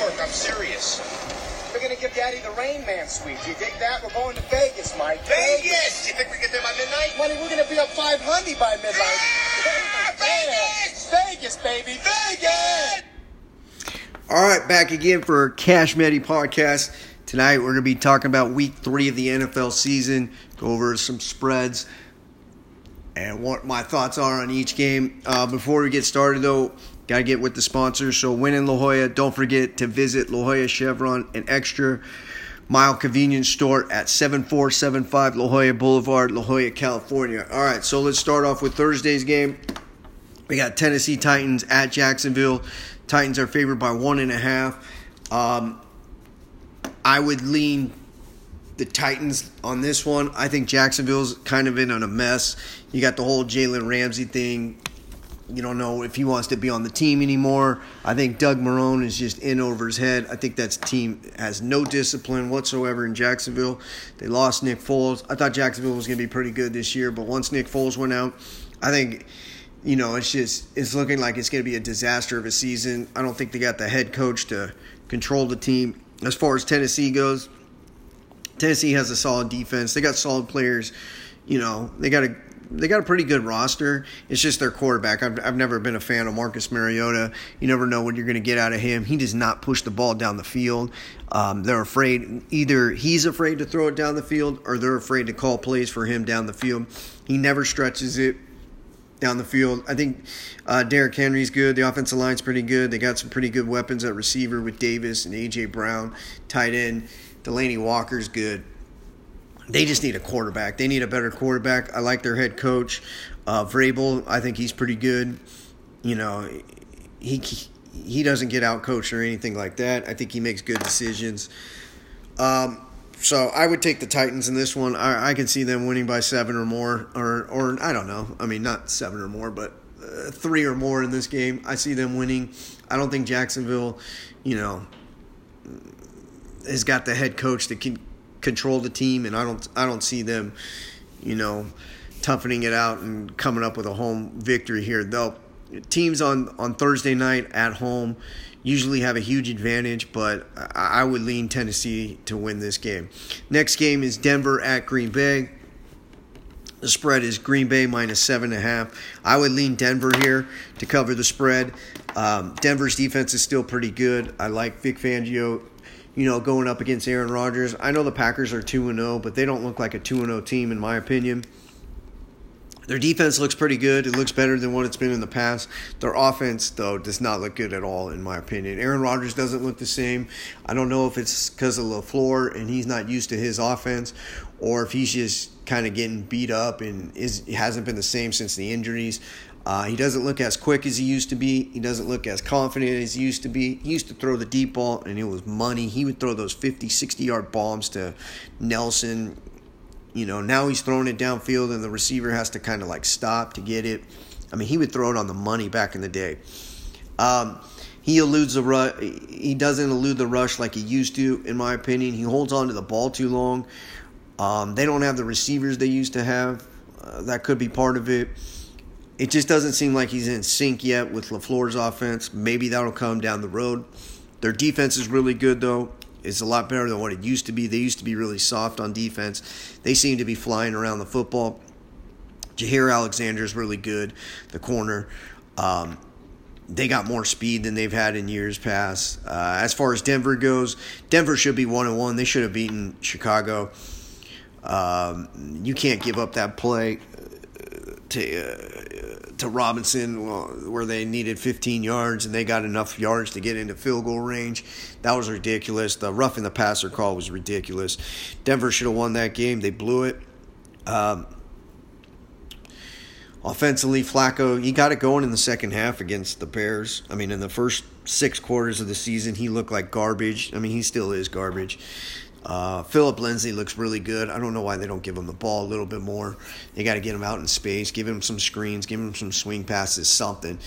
work. I'm serious. We're gonna give Daddy the Rain Man suite. Do you dig that? We're going to Vegas, Mike. Vegas! You think we get there by midnight? Money, we're gonna be up 500 by midnight. Ah, Vegas! Vegas, baby, Vegas! All right, back again for Cash Medi podcast. Tonight we're going to be talking about week three of the NFL season, go over some spreads, and what my thoughts are on each game. Uh, before we get started, though, got to get with the sponsors. So, Win in La Jolla, don't forget to visit La Jolla Chevron, an extra mile convenience store at 7475 La Jolla Boulevard, La Jolla, California. All right, so let's start off with Thursday's game. We got Tennessee Titans at Jacksonville. Titans are favored by one and a half. Um, I would lean the Titans on this one. I think Jacksonville's kind of in on a mess. You got the whole Jalen Ramsey thing. You don't know if he wants to be on the team anymore. I think Doug Marrone is just in over his head. I think that team has no discipline whatsoever in Jacksonville. They lost Nick Foles. I thought Jacksonville was going to be pretty good this year, but once Nick Foles went out, I think you know it's just it's looking like it's going to be a disaster of a season. I don't think they got the head coach to control the team. As far as Tennessee goes, Tennessee has a solid defense. They got solid players. You know, they got a they got a pretty good roster. It's just their quarterback. I've, I've never been a fan of Marcus Mariota. You never know what you're going to get out of him. He does not push the ball down the field. Um, they're afraid either he's afraid to throw it down the field or they're afraid to call plays for him down the field. He never stretches it down the field. I think uh, Derrick Henry's good. The offensive line's pretty good. They got some pretty good weapons at receiver with Davis and A.J. Brown. Tight end, Delanie Walker's good. They just need a quarterback. They need a better quarterback. I like their head coach, uh, Vrabel. I think he's pretty good. You know, he he doesn't get out coached or anything like that. I think he makes good decisions. Um, so I would take the Titans in this one. I, I can see them winning by seven or more, or or I don't know. I mean, not seven or more, but uh, three or more in this game. I see them winning. I don't think Jacksonville, you know, has got the head coach that can control the team, and I don't I don't see them, you know, toughening it out and coming up with a home victory here. They'll teams on on Thursday night at home usually have a huge advantage, but I would lean Tennessee to win this game. Next game is Denver at Green Bay. The spread is Green Bay minus seven and a half. I would lean Denver here to cover the spread. Um, Denver's defense is still pretty good. I like Vic Fangio, you know, going up against Aaron Rodgers. I know the Packers are two and zero, oh, but they don't look like a two and zero oh team in my opinion. Their defense looks pretty good. It looks better than what it's been in the past. Their offense, though, does not look good at all, in my opinion. Aaron Rodgers doesn't look the same. I don't know if it's because of LaFleur and he's not used to his offense, or if he's just kind of getting beat up and is hasn't been the same since the injuries. Uh, he doesn't look as quick as he used to be. He doesn't look as confident as he used to be. He used to throw the deep ball, and it was money. He would throw those 50, 60 yard bombs to Nelson, you know, now he's throwing it downfield and the receiver has to kind of like stop to get it. I mean, he would throw it on the money back in the day. Um, he eludes the rush. He doesn't elude the rush like he used to, in my opinion. He holds on to the ball too long. Um, they don't have the receivers they used to have. Uh, that could be part of it. It just doesn't seem like he's in sync yet with LaFleur's offense. Maybe that'll come down the road. Their defense is really good, though It's a lot better than what it used to be. They used to be really soft on defense. They seem to be flying around the football. Jaire Alexander is really good, the corner. Um, they got more speed than they've had in years past. Uh, as far as Denver goes, Denver should be one and one. They should have beaten Chicago. Um, you can't give up that play to uh, to Robinson where they needed 15 yards and they got enough yards to get into field goal range. That was ridiculous. The roughing the passer call was ridiculous. Denver should have won that game. They blew it. Um, offensively, Flacco, he got it going in the second half against the Bears. I mean, in the first six quarters of the season, he looked like garbage. I mean, he still is garbage. Uh, Phillip Lindsay looks really good. I don't know why they don't give him the ball a little bit more. They got to get him out in space, give him some screens, give him some swing passes, something.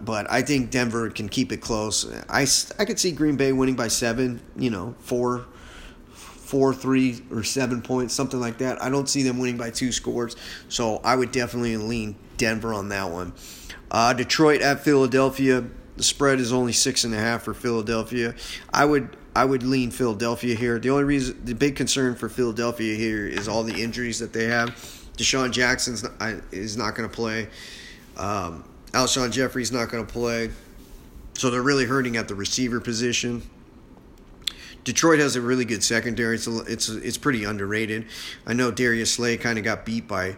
But I think Denver can keep it close. I, I could see Green Bay winning by seven, you know, four, four, three, or seven points, something like that. I don't see them winning by two scores. So I would definitely lean Denver on that one. Uh, Detroit at Philadelphia. The spread is only six and a half for Philadelphia. I would I would lean Philadelphia here. The only reason, the big concern for Philadelphia here is all the injuries that they have. DeSean Jackson's is not going to play. Um, Alshon Jeffery's not going to play. So they're really hurting at the receiver position. Detroit has a really good secondary. It's a, it's a, it's pretty underrated. I know Darius Slay kind of got beat by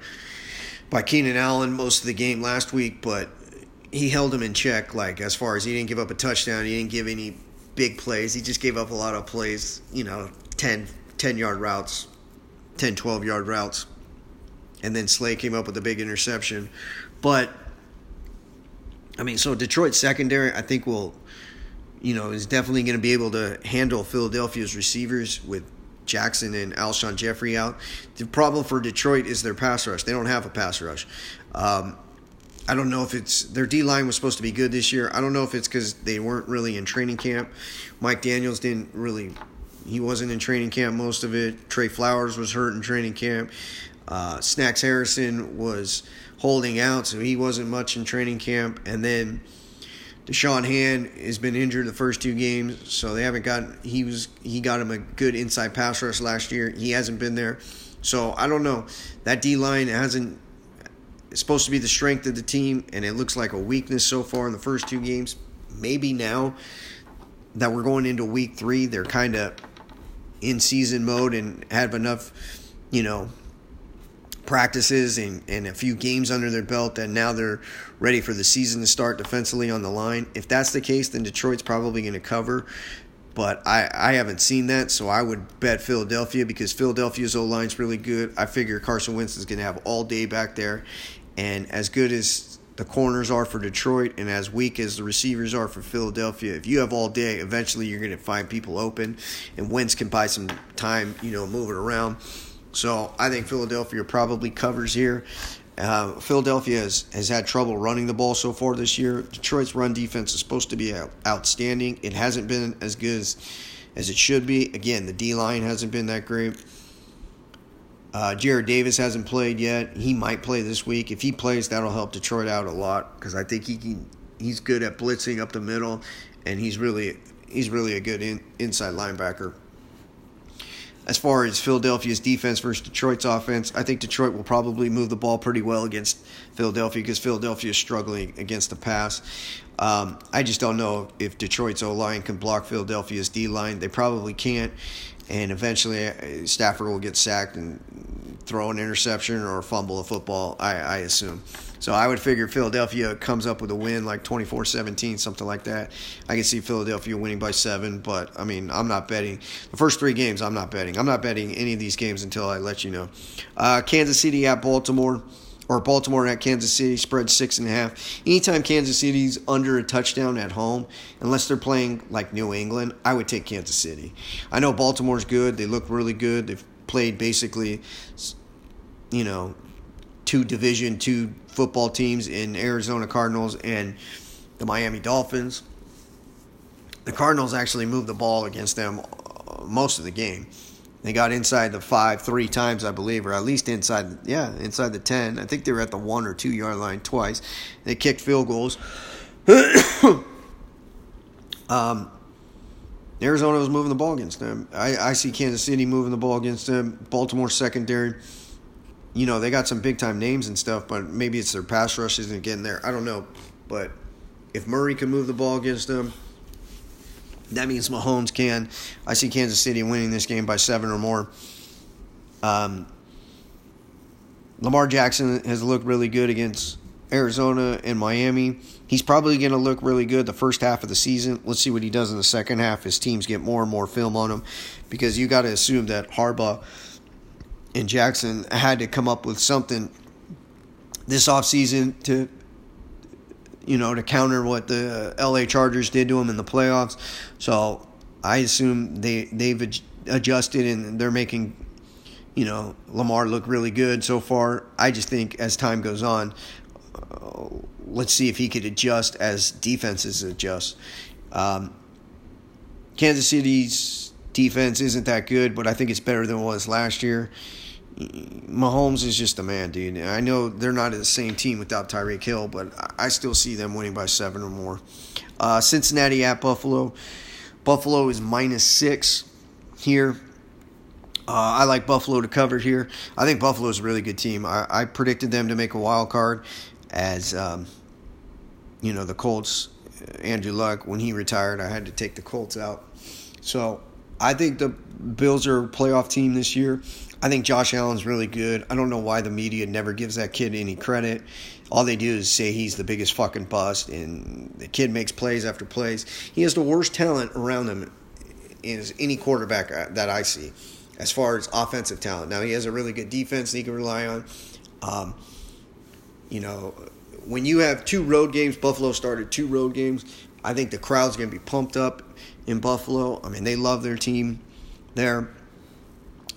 by Keenan Allen most of the game last week, but he held him in check. Like as far as he didn't give up a touchdown, he didn't give any big plays. He just gave up a lot of plays. You know, 10, 10 yard routes, 10, 12 yard routes, and then Slay came up with a big interception. But I mean, so Detroit secondary, I think will, you know, is definitely going to be able to handle Philadelphia's receivers with Jackson and Alshon Jeffery out. The problem for Detroit is their pass rush. They don't have a pass rush. Um, I don't know if it's their D line was supposed to be good this year. I don't know if it's because they weren't really in training camp. Mike Daniels didn't really, he wasn't in training camp most of it. Trey Flowers was hurt in training camp. Uh, Snacks Harrison was holding out, so he wasn't much in training camp. And then Da'Shawn Hand has been injured the first two games, so they haven't got. He was he got him a good inside pass rush last year. He hasn't been there, so I don't know. That D line hasn't. It's supposed to be the strength of the team, and it looks like a weakness so far in the first two games. Maybe now that we're going into week three, they're kind of in season mode and have enough, you know, practices and, and a few games under their belt and now they're ready for the season to start defensively on the line. If that's the case, then Detroit's probably going to cover. But I, I haven't seen that, so I would bet Philadelphia because Philadelphia's O line's really good. I figure Carson Wentz is going to have all day back there. And as good as the corners are for Detroit and as weak as the receivers are for Philadelphia, if you have all day, eventually you're going to find people open. And Wentz can buy some time, you know, moving around. So I think Philadelphia probably covers here. Uh, Philadelphia has, has had trouble running the ball so far this year. Detroit's run defense is supposed to be outstanding. It hasn't been as good as, as it should be. Again, the D line hasn't been that great. Uh, Jarrad Davis hasn't played yet. He might play this week. If he plays, that'll help Detroit out a lot because I think he can. He's good at blitzing up the middle, and he's really he's really a good in, inside linebacker as far as Philadelphia's defense versus Detroit's offense, I think Detroit will probably move the ball pretty well against Philadelphia because Philadelphia is struggling against the pass. Um, I just don't know if Detroit's O line can block Philadelphia's D line. They probably can't, and eventually uh, Stafford will get sacked and throw an interception or fumble a football. I, I assume. So I would figure Philadelphia comes up with a win like 24-17, something like that. I can see Philadelphia winning by seven, but I mean, I'm not betting. The first three games, I'm not betting. I'm not betting any of these games until I let you know. Uh, Kansas City at Baltimore or Baltimore at Kansas City, spread six and a half. Anytime Kansas City's under a touchdown at home, unless they're playing like New England, I would take Kansas City. I know Baltimore's good. They look really good. They've played basically, you know, two Division two football teams in Arizona Cardinals and the Miami Dolphins. The Cardinals actually moved the ball against them uh, most of the game. They got inside the five three times, I believe, or at least inside, yeah, inside the ten. I think they were at the one or two yard line twice. They kicked field goals. um, Arizona was moving the ball against them. I, I see Kansas City moving the ball against them. Baltimore secondary you know, they got some big time names and stuff, but maybe it's their pass rush isn't getting there. I don't know. But if Murray can move the ball against them, that means Mahomes can. I see Kansas City winning this game by seven or more. Um, Lamar Jackson has looked really good against Arizona and Miami. He's probably going to look really good the first half of the season. Let's see what he does in the second half. His teams get more and more film on him because you got to assume that Harbaugh and Jackson had to come up with something this offseason to you know to counter what the LA Chargers did to them in the playoffs. So I assume they they've adjusted and they're making you know Lamar look really good so far. I just think as time goes on, uh, let's see if he could adjust as defenses adjust. Um, Kansas City's defense isn't that good, but I think it's better than it was last year. Mahomes is just a man, dude. I know they're not the same team without Tyreek Hill, but I still see them winning by seven or more. Uh, Cincinnati at Buffalo. Buffalo is minus six here. Uh, I like Buffalo to cover here. I think Buffalo is a really good team. I, I predicted them to make a wild card as, um, you know, the Colts, Andrew Luck, when he retired, I had to take the Colts out. So I think the Bills are a playoff team this year. I think Josh Allen's really good. I don't know why the media never gives that kid any credit. All they do is say he's the biggest fucking bust, and the kid makes plays after plays. He has the worst talent around him is any quarterback that I see, as far as offensive talent. Now he has a really good defense he can rely on. Um, you know, when you have two road games, Buffalo started two road games. I think the crowd's going to be pumped up in Buffalo. I mean, they love their team there.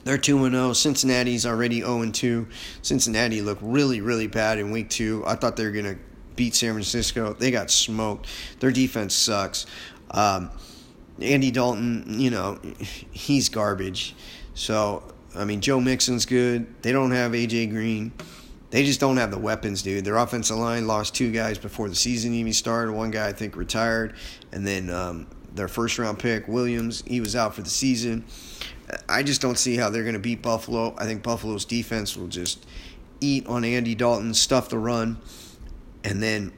They're 2 0. Cincinnati's already 0 2. Cincinnati looked really, really bad in week two. I thought they were going to beat San Francisco. They got smoked. Their defense sucks. Um, Andy Dalton, you know, he's garbage. So, I mean, Joe Mixon's good. They don't have A.J. Green. They just don't have the weapons, dude. Their offensive line lost two guys before the season even started. One guy, I think, retired. And then um, their first round pick, Williams, he was out for the season. I just don't see how they're going to beat Buffalo. I think Buffalo's defense will just eat on Andy Dalton, stuff the run, and then.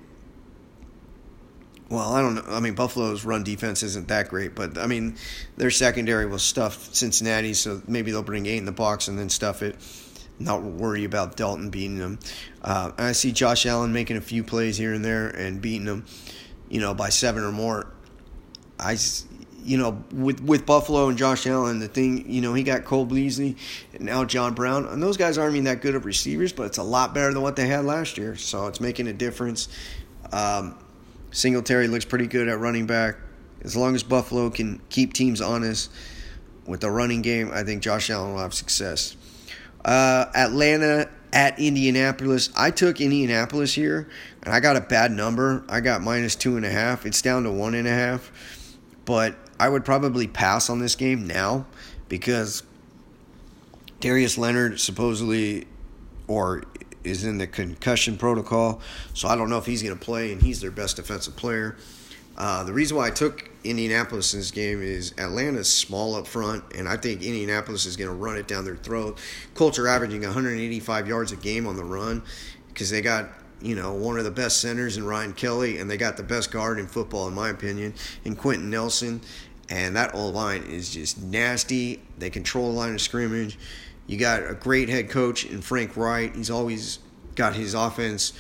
Well, I don't know. I mean, Buffalo's run defense isn't that great, but I mean, their secondary will stuff Cincinnati, so maybe they'll bring eight in the box and then stuff it. Not worry about Dalton beating them. Uh, I see Josh Allen making a few plays here and there and beating them, you know, by seven or more. I you know, with with Buffalo and Josh Allen, the thing, you know, he got Cole Beasley and now John Brown, and those guys aren't even that good of receivers, but it's a lot better than what they had last year, so it's making a difference. Um, Singletary looks pretty good at running back. As long as Buffalo can keep teams honest with the running game, I think Josh Allen will have success. Uh, Atlanta at Indianapolis. I took Indianapolis here, and I got a bad number. I got minus two and a half. It's down to one and a half. But I would probably pass on this game now because Darius Leonard supposedly or is in the concussion protocol, so I don't know if he's going to play, and he's their best defensive player. Uh, the reason why I took Indianapolis in this game is Atlanta's small up front, and I think Indianapolis is going to run it down their throat. Colts are averaging 185 yards a game on the run because they got you know, one of the best centers in Ryan Kelly, and they got the best guard in football, in my opinion, in Quenton Nelson. And that old line is just nasty. They control the line of scrimmage. You got a great head coach in Frank Reich. He's always got his offense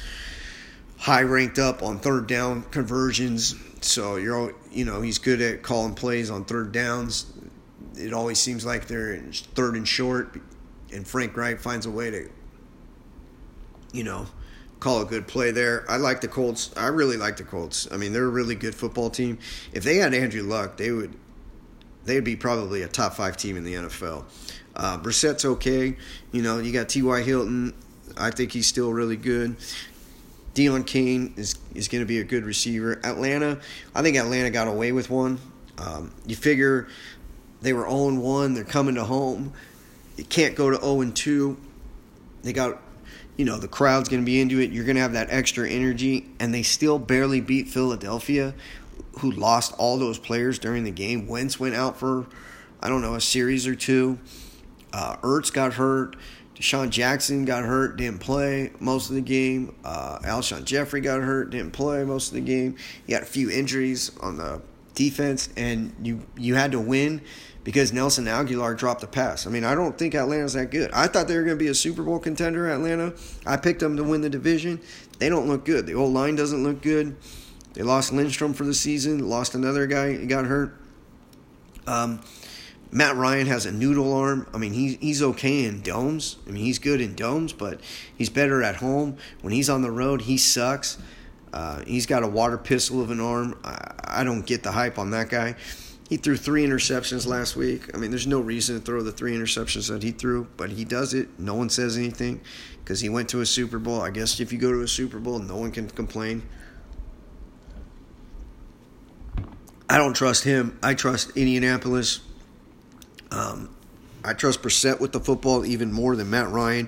high ranked up on third down conversions. So you're, you know, he's good at calling plays on third downs. It always seems like they're third and short, and Frank Reich finds a way to, you know, call a good play there. I like the Colts. I really like the Colts. I mean, they're a really good football team. If they had Andrew Luck, they would they'd be probably a top five team in the NFL. Uh, Brissett's okay. You know, you got T.Y. Hilton. I think he's still really good. Deon Cain is is going to be a good receiver. Atlanta, I think Atlanta got away with one. Um, you figure they were 0 1. They're coming to home. You can't go to 0 2. They got you know, the crowd's going to be into it. You're going to have that extra energy. And they still barely beat Philadelphia, who lost all those players during the game. Wentz went out for, I don't know, a series or two. Uh, Ertz got hurt. DeSean Jackson got hurt, didn't play most of the game. Uh, Alshon Jeffery got hurt, didn't play most of the game. He had a few injuries on the defense, and you you had to win because Nelson Agholor dropped the pass. I mean, I don't think Atlanta's that good. I thought they were going to be a Super Bowl contender, Atlanta. I picked them to win the division. They don't look good. The old line doesn't look good. They lost Lindstrom for the season, lost another guy, got hurt. Um, Matt Ryan has a noodle arm. I mean, he's he's okay in domes. I mean, he's good in domes, but he's better at home. When he's on the road, he sucks. Uh, he's got a water pistol of an arm. I, I don't get the hype on that guy. He threw three interceptions last week. I mean, there's no reason to throw the three interceptions that he threw, but he does it. No one says anything because he went to a Super Bowl. I guess if you go to a Super Bowl, no one can complain. I don't trust him. I trust Indianapolis. Um, I trust Brissett with the football even more than Matt Ryan,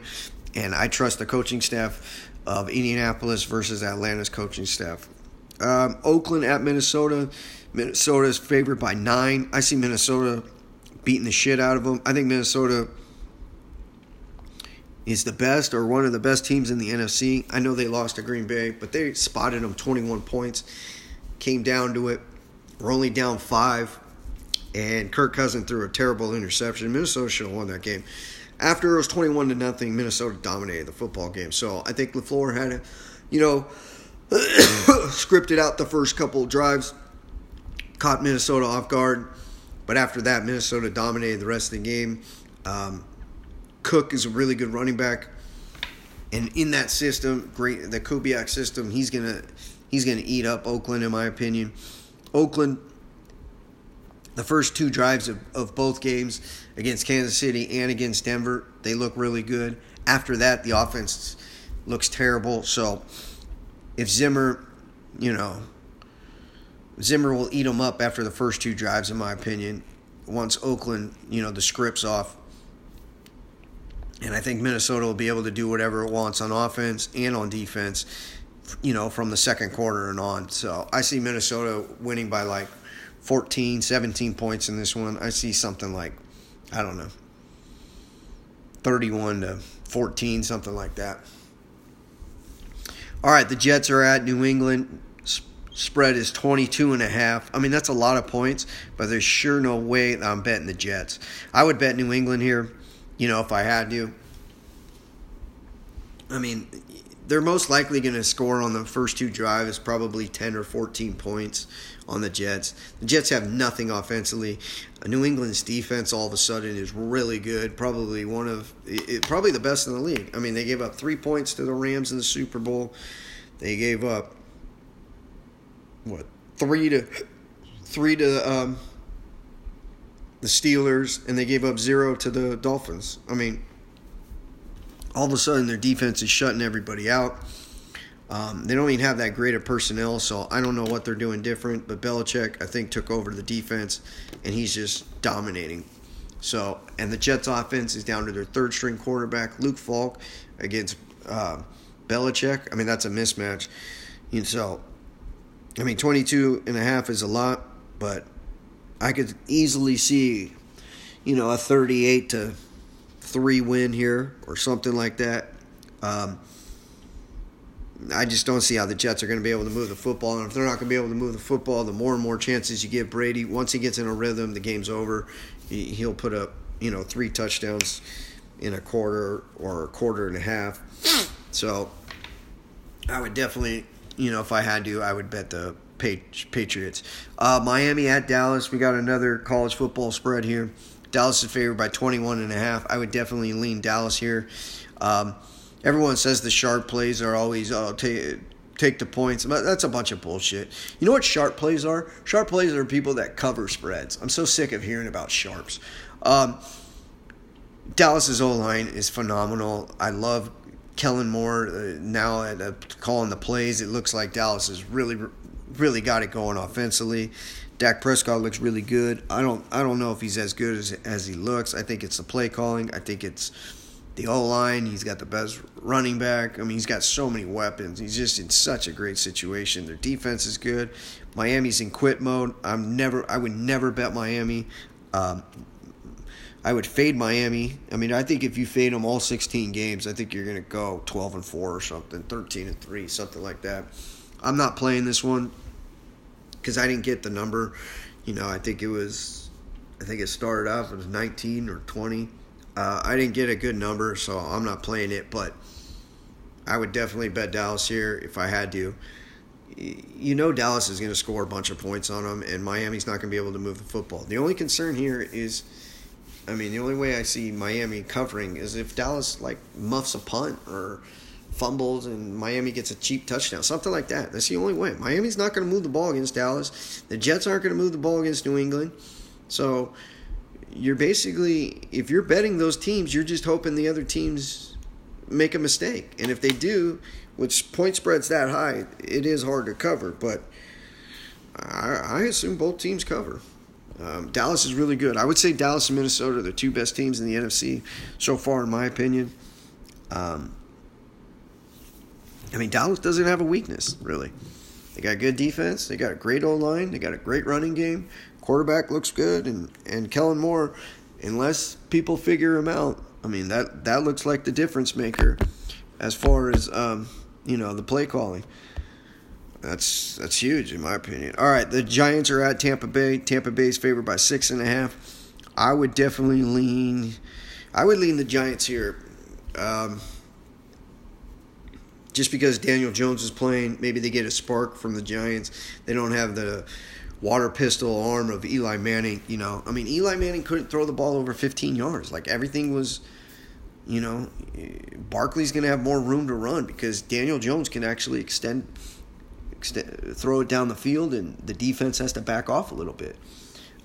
and I trust the coaching staff of Indianapolis versus Atlanta's coaching staff. Um, Oakland at Minnesota. Minnesota is favored by nine. I see Minnesota beating the shit out of them. I think Minnesota is the best or one of the best teams in the NFC. I know they lost to Green Bay, but they spotted them 21 points. Came down to it. We're only down five, and Kirk Cousin threw a terrible interception. Minnesota should have won that game. After it was 21 to nothing, Minnesota dominated the football game. So I think LaFleur had, a, you know, scripted out the first couple drives, caught Minnesota off guard, but after that, Minnesota dominated the rest of the game. Um, Cook is a really good running back, and in that system, great the Kubiak system, he's gonna he's gonna eat up Oakland in my opinion. Oakland, the first two drives of, of both games against Kansas City and against Denver, they look really good. After that, the offense looks terrible. So if Zimmer, you know, Zimmer will eat them up after the first two drives, in my opinion. Once Oakland, you know, the script's off, and I think Minnesota will be able to do whatever it wants on offense and on defense, you know, from the second quarter and on. So I see Minnesota winning by like 14, 17 points in this one. I see something like, I don't know, 31 to 14, something like that. All right, the Jets are at New England. Spread is 22 and a half. I mean, that's a lot of points, but there's sure no way I'm betting the Jets. I would bet New England here you know, if I had to. I mean, they're most likely going to score on the first two drives, probably 10 or 14 points on the Jets. The Jets have nothing offensively. New England's defense all of a sudden is really good, probably one of probably the best in the league. I mean, they gave up 3 points to the Rams in the Super Bowl. They gave up what? 3 to 3 to um, the Steelers, and they gave up zero to the Dolphins. I mean, all of a sudden their defense is shutting everybody out. Um, they don't even have that great of personnel, so I don't know what they're doing different. But Belichick, I think, took over the defense, and he's just dominating. So, and the Jets' offense is down to their third string quarterback, Luke Falk, against uh, Belichick. I mean, that's a mismatch. And so, I mean, 22 and a half is a lot, but I could easily see, you know, a 38 to 3 win here or something like that. Um, I just don't see how the Jets are going to be able to move the football. And if they're not going to be able to move the football, the more and more chances you give Brady. Once he gets in a rhythm, the game's over. He'll put up, you know, three touchdowns in a quarter or a quarter and a half. So I would definitely, you know, if I had to, I would bet the Patriots. Uh, Miami at Dallas. We got another college football spread here. Dallas is favored by 21 and a half. I would definitely lean Dallas here. Um, everyone says the sharp plays are always oh, take take the points. But That's a bunch of bullshit. You know what sharp plays are? Sharp plays are people that cover spreads. I'm so sick of hearing about sharps. Um, Dallas's O line is phenomenal. I love Kellen Moore uh, now at uh, calling the plays. It looks like Dallas is really really got it going offensively. Dak Prescott looks really good. I don't I don't know if he's as good as as he looks. I think it's the play calling. I think it's the O line. He's got the best running back. I mean, he's got so many weapons. He's just in such a great situation. Their defense is good. Miami's in quit mode. I'm never. I would never bet Miami. Um, I would fade Miami. I mean, I think if you fade them all 16 games, I think you're going to go 12 and four or something, 13 and three, something like that. I'm not playing this one because I didn't get the number. You know, I think it was, I think it started off was 19 or 20. Uh, I didn't get a good number, so I'm not playing it. But I would definitely bet Dallas here if I had to. You know, Dallas is going to score a bunch of points on them, and Miami's not going to be able to move the football. The only concern here is, I mean, the only way I see Miami covering is if Dallas like muffs a punt or fumbles and Miami gets a cheap touchdown, something like that. That's the only way. Miami's not going to move the ball against Dallas. The Jets aren't going to move the ball against New England. So you're basically, if you're betting those teams, you're just hoping the other teams make a mistake. And if they do, with point spreads that high, it is hard to cover. But I, I assume both teams cover. Um, Dallas is really good. I would say Dallas and Minnesota are the two best teams in the NFC so far, in my opinion. Um, I mean, Dallas doesn't have a weakness, really. They got good defense. They got a great O line. They got a great running game. Quarterback looks good, and and Kellen Moore, unless people figure him out, I mean that that looks like the difference maker, as far as um, you know the play calling. That's that's huge in my opinion. All right, the Giants are at Tampa Bay. Tampa Bay is favored by six and a half. I would definitely lean. I would lean the Giants here. Um, just because Daniel Jones is playing, maybe they get a spark from the Giants. They don't have the water pistol arm of Eli Manning. You know, I mean, Eli Manning couldn't throw the ball over 15 yards. Like everything was, you know, Barkley's going to have more room to run because Daniel Jones can actually extend, extend, throw it down the field, and the defense has to back off a little bit.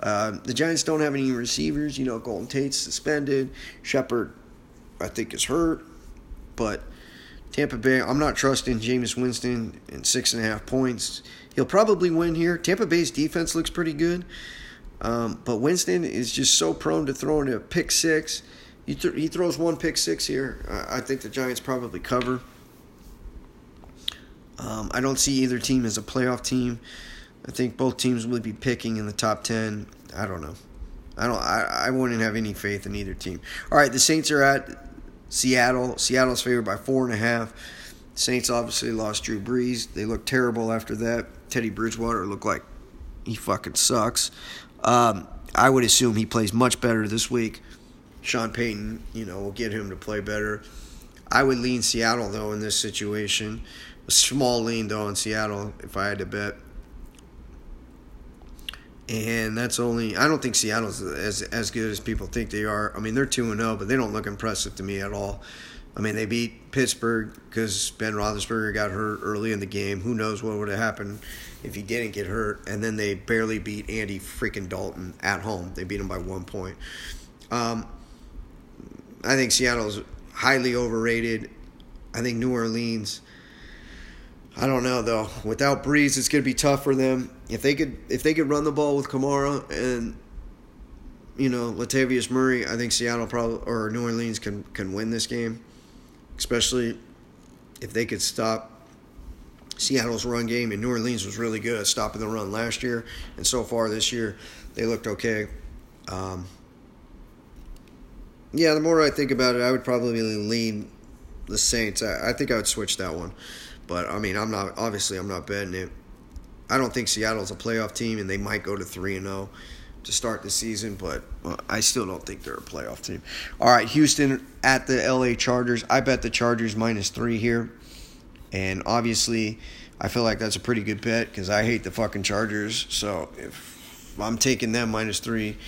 Uh, the Giants don't have any receivers. You know, Golden Tate's suspended. Shepard, I think, is hurt. But Tampa Bay, I'm not trusting Jameis Winston in six and a half points. He'll probably win here. Tampa Bay's defense looks pretty good. Um, but Winston is just so prone to throwing a pick six. He, th- he throws one pick six here. I think the Giants probably cover. Um, I don't see either team as a playoff team. I think both teams will be picking in the top ten. I don't know. I don't. I, I wouldn't have any faith in either team. All right, the Saints are at Seattle. Seattle's favored by four and a half. Saints obviously lost Drew Brees. They looked terrible after that. Teddy Bridgewater looked like he fucking sucks. Um, I would assume he plays much better this week. Sean Payton, you know, will get him to play better. I would lean Seattle though in this situation. Small lean though in Seattle if I had to bet. And that's only I don't think Seattle's as as good as people think they are. I mean, they're 2 and 0, but they don't look impressive to me at all. I mean, they beat Pittsburgh because Ben Roethlisberger got hurt early in the game. Who knows what would have happened if he didn't get hurt? And then they barely beat Andy freaking Dalton at home. They beat him by one point. Um, I think Seattle's highly overrated. I think New Orleans. I don't know though. Without Brees, it's going to be tough for them. If they could, if they could run the ball with Kamara and you know Latavius Murray, I think Seattle probably or New Orleans can can win this game especially if they could stop Seattle's run game. And New Orleans was really good stopping the run last year, and so far this year they looked okay. Um, yeah, the more I think about it, I would probably lean the Saints. I, I think I would switch that one, but I mean, I'm not obviously I'm not betting it. I don't think Seattle's a playoff team, and they might go to three and zero to start the season, but I still don't think they're a playoff team. All right, Houston at the LA Chargers. I bet the Chargers minus three here. And obviously, I feel like that's a pretty good bet because I hate the fucking Chargers. So if I'm taking them minus three,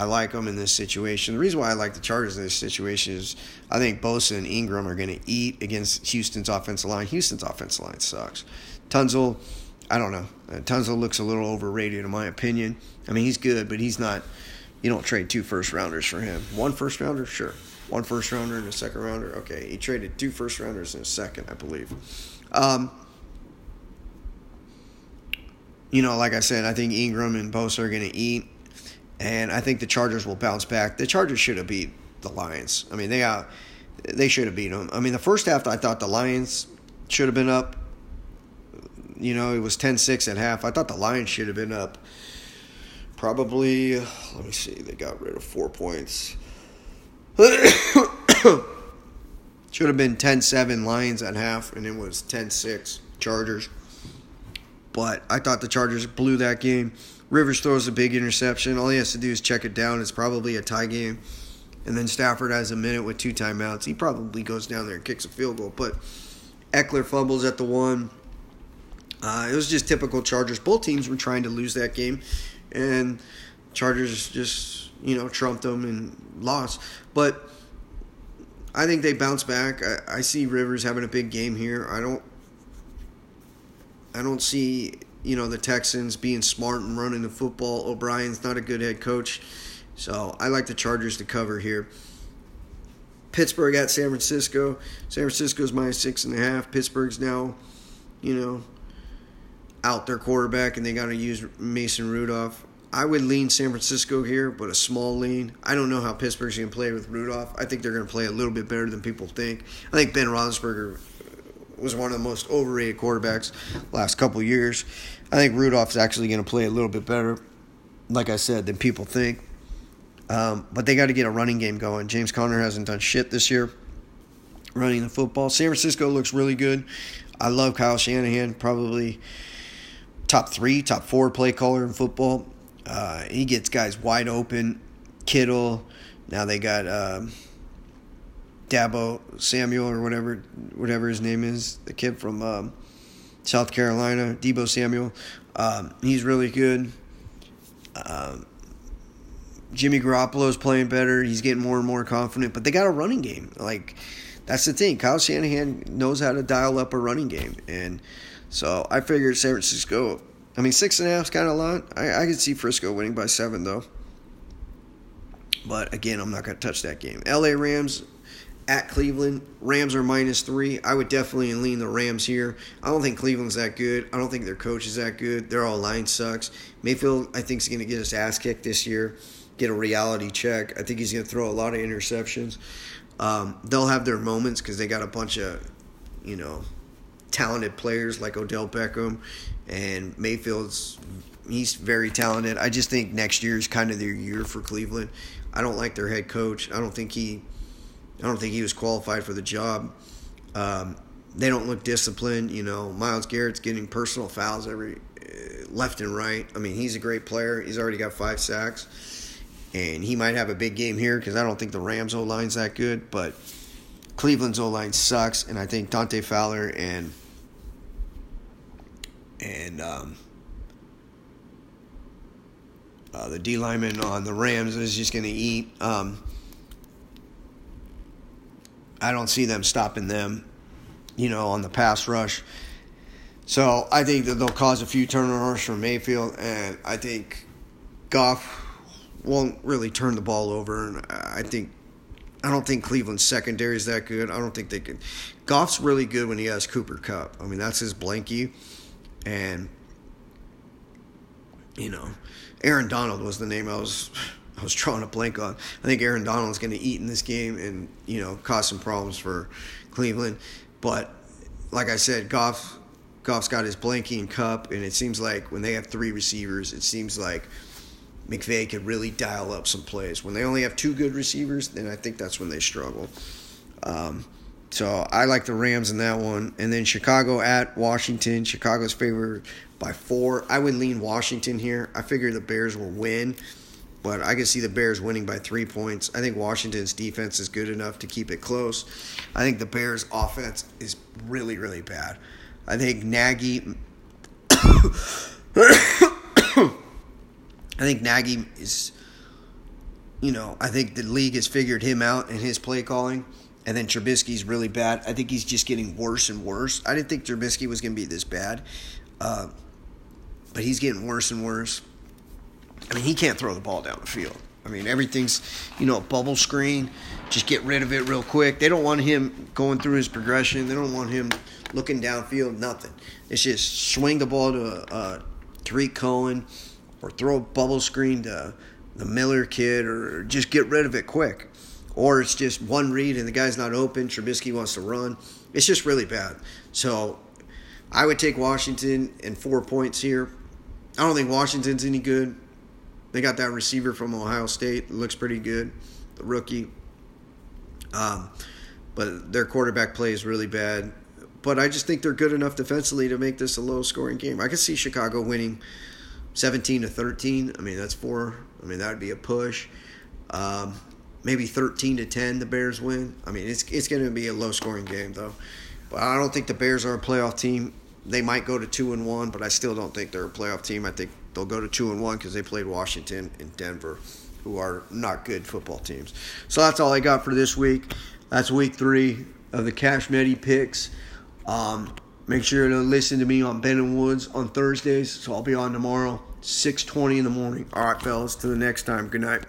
I like them in this situation. The reason why I like the Chargers in this situation is I think Bosa and Ingram are going to eat against Houston's offensive line. Houston's offensive line sucks. Tunsil, I don't know. Tunsil looks a little overrated in my opinion. I mean, he's good, but he's not. You don't trade two first rounders for him. One first rounder, sure. One first rounder and a second rounder, okay. He traded two first rounders and a second, I believe. Um, you know, like I said, I think Ingram and Bosa are going to eat, and I think the Chargers will bounce back. The Chargers should have beat the Lions. I mean, they they should have beat them. I mean, the first half, I thought the Lions should have been up you know, it was 10 6 at half. I thought the Lions should have been up probably, let me see, they got rid of four points. should have been 10 7 Lions at half, and it was 10 6 Chargers. But I thought the Chargers blew that game. Rivers throws a big interception. All he has to do is check it down. It's probably a tie game. And then Stafford has a minute with two timeouts. He probably goes down there and kicks a field goal. But Ekeler fumbles at the one. Uh, it was just typical Chargers. Both teams were trying to lose that game, and Chargers just you know trumped them and lost. But I think they bounce back. I, I see Rivers having a big game here. I don't. I don't see you know the Texans being smart and running the football. O'Brien's not a good head coach, so I like the Chargers to cover here. Pittsburgh at San Francisco. San Francisco's minus six and a half. Pittsburgh's now, you know, out their quarterback and they got to use Mason Rudolph. I would lean San Francisco here, but a small lean. I don't know how Pittsburgh's going to play with Rudolph. I think they're going to play a little bit better than people think. I think Ben Roethlisberger was one of the most overrated quarterbacks last couple years. I think Rudolph's actually going to play a little bit better, like I said, than people think. Um, but they got to get a running game going. James Conner hasn't done shit this year running the football. San Francisco looks really good. I love Kyle Shanahan, probably top three, top four play caller in football. Uh, he gets guys wide open. Kittle. Now they got um, Deebo Samuel or whatever, whatever his name is, the kid from um, South Carolina, Deebo Samuel. Um, he's really good. Um, Jimmy Garoppolo's playing better. He's getting more and more confident. But they got a running game. Like that's the thing. Kyle Shanahan knows how to dial up a running game, and so I figured San Francisco. I mean, six and a half is kind of a lot. I, I could see Frisco winning by seven though. But again, I'm not going to touch that game. LA Rams at Cleveland. Rams are minus three. I would definitely lean the Rams here. I don't think Cleveland's that good. I don't think their coach is that good. Their all line sucks. Mayfield, I think, is going to get his ass kicked this year, get a reality check. I think he's going to throw a lot of interceptions. Um, they'll have their moments because they got a bunch of, you know, talented players like Odell Beckham and Mayfield's. He's very talented. I just think next year is kind of their year for Cleveland. I don't like their head coach. I don't think he, I don't think he was qualified for the job. Um, they don't look disciplined. You know, Myles Garrett's getting personal fouls every uh, left and right. I mean, he's a great player. He's already got five sacks and he might have a big game here because I don't think the Rams O line's that good, but Cleveland's O line sucks, and I think Dante Fowler and and um, uh, the D lineman on the Rams is just going to eat. Um, I don't see them stopping them, you know, on the pass rush. So I think that they'll cause a few turnovers from Mayfield, and I think Goff won't really turn the ball over. And I think I don't think Cleveland's secondary is that good. I don't think they can. Goff's really good when he has Cooper Kupp. I mean, that's his blankie, and you know, Aaron Donald was the name I was I was drawing a blank on. I think Aaron Donald's going to eat in this game and you know cause some problems for Cleveland. But like I said, Goff Goff's got his blankie and Kupp, and it seems like when they have three receivers, it seems like McVay could really dial up some plays. When they only have two good receivers, then I think that's when they struggle. Um, so I like the Rams in that one. And then Chicago at Washington. Chicago's favored by four. I would lean Washington here. I figure the Bears will win, but I can see the Bears winning by three points. I think Washington's defense is good enough to keep it close. I think the Bears' offense is really, really bad. I think Nagy. I think Nagy is, you know, I think the league has figured him out and his play calling. And then Trubisky's really bad. I think he's just getting worse and worse. I didn't think Trubisky was going to be this bad, uh, but he's getting worse and worse. I mean, he can't throw the ball down the field. I mean, everything's, you know, bubble screen. Just get rid of it real quick. They don't want him going through his progression. They don't want him looking downfield. Nothing. It's just swing the ball to uh, Tarik Cohen or throw a bubble screen to the Miller kid or just get rid of it quick. Or it's just one read and the guy's not open. Trubisky wants to run. It's just really bad. So I would take Washington and four points here. I don't think Washington's any good. They got that receiver from Ohio State. Looks pretty good, the rookie. Um, but their quarterback play is really bad. But I just think they're good enough defensively to make this a low scoring game. I could see Chicago winning 17 to 13. I mean, that's four. I mean, that would be a push. Um, maybe 13 to 10, the Bears win. I mean, it's it's going to be a low scoring game though. But I don't think the Bears are a playoff team. They might go to two and one, but I still don't think they're a playoff team. I think they'll go to two and one because they played Washington and Denver, who are not good football teams. So that's all I got for this week. That's week three of the Cash Medi picks. Um, make sure to listen to me on Ben and Woods on Thursdays. So I'll be on tomorrow. 6:20 in the morning. All right, fellas. Till the next time. Good night.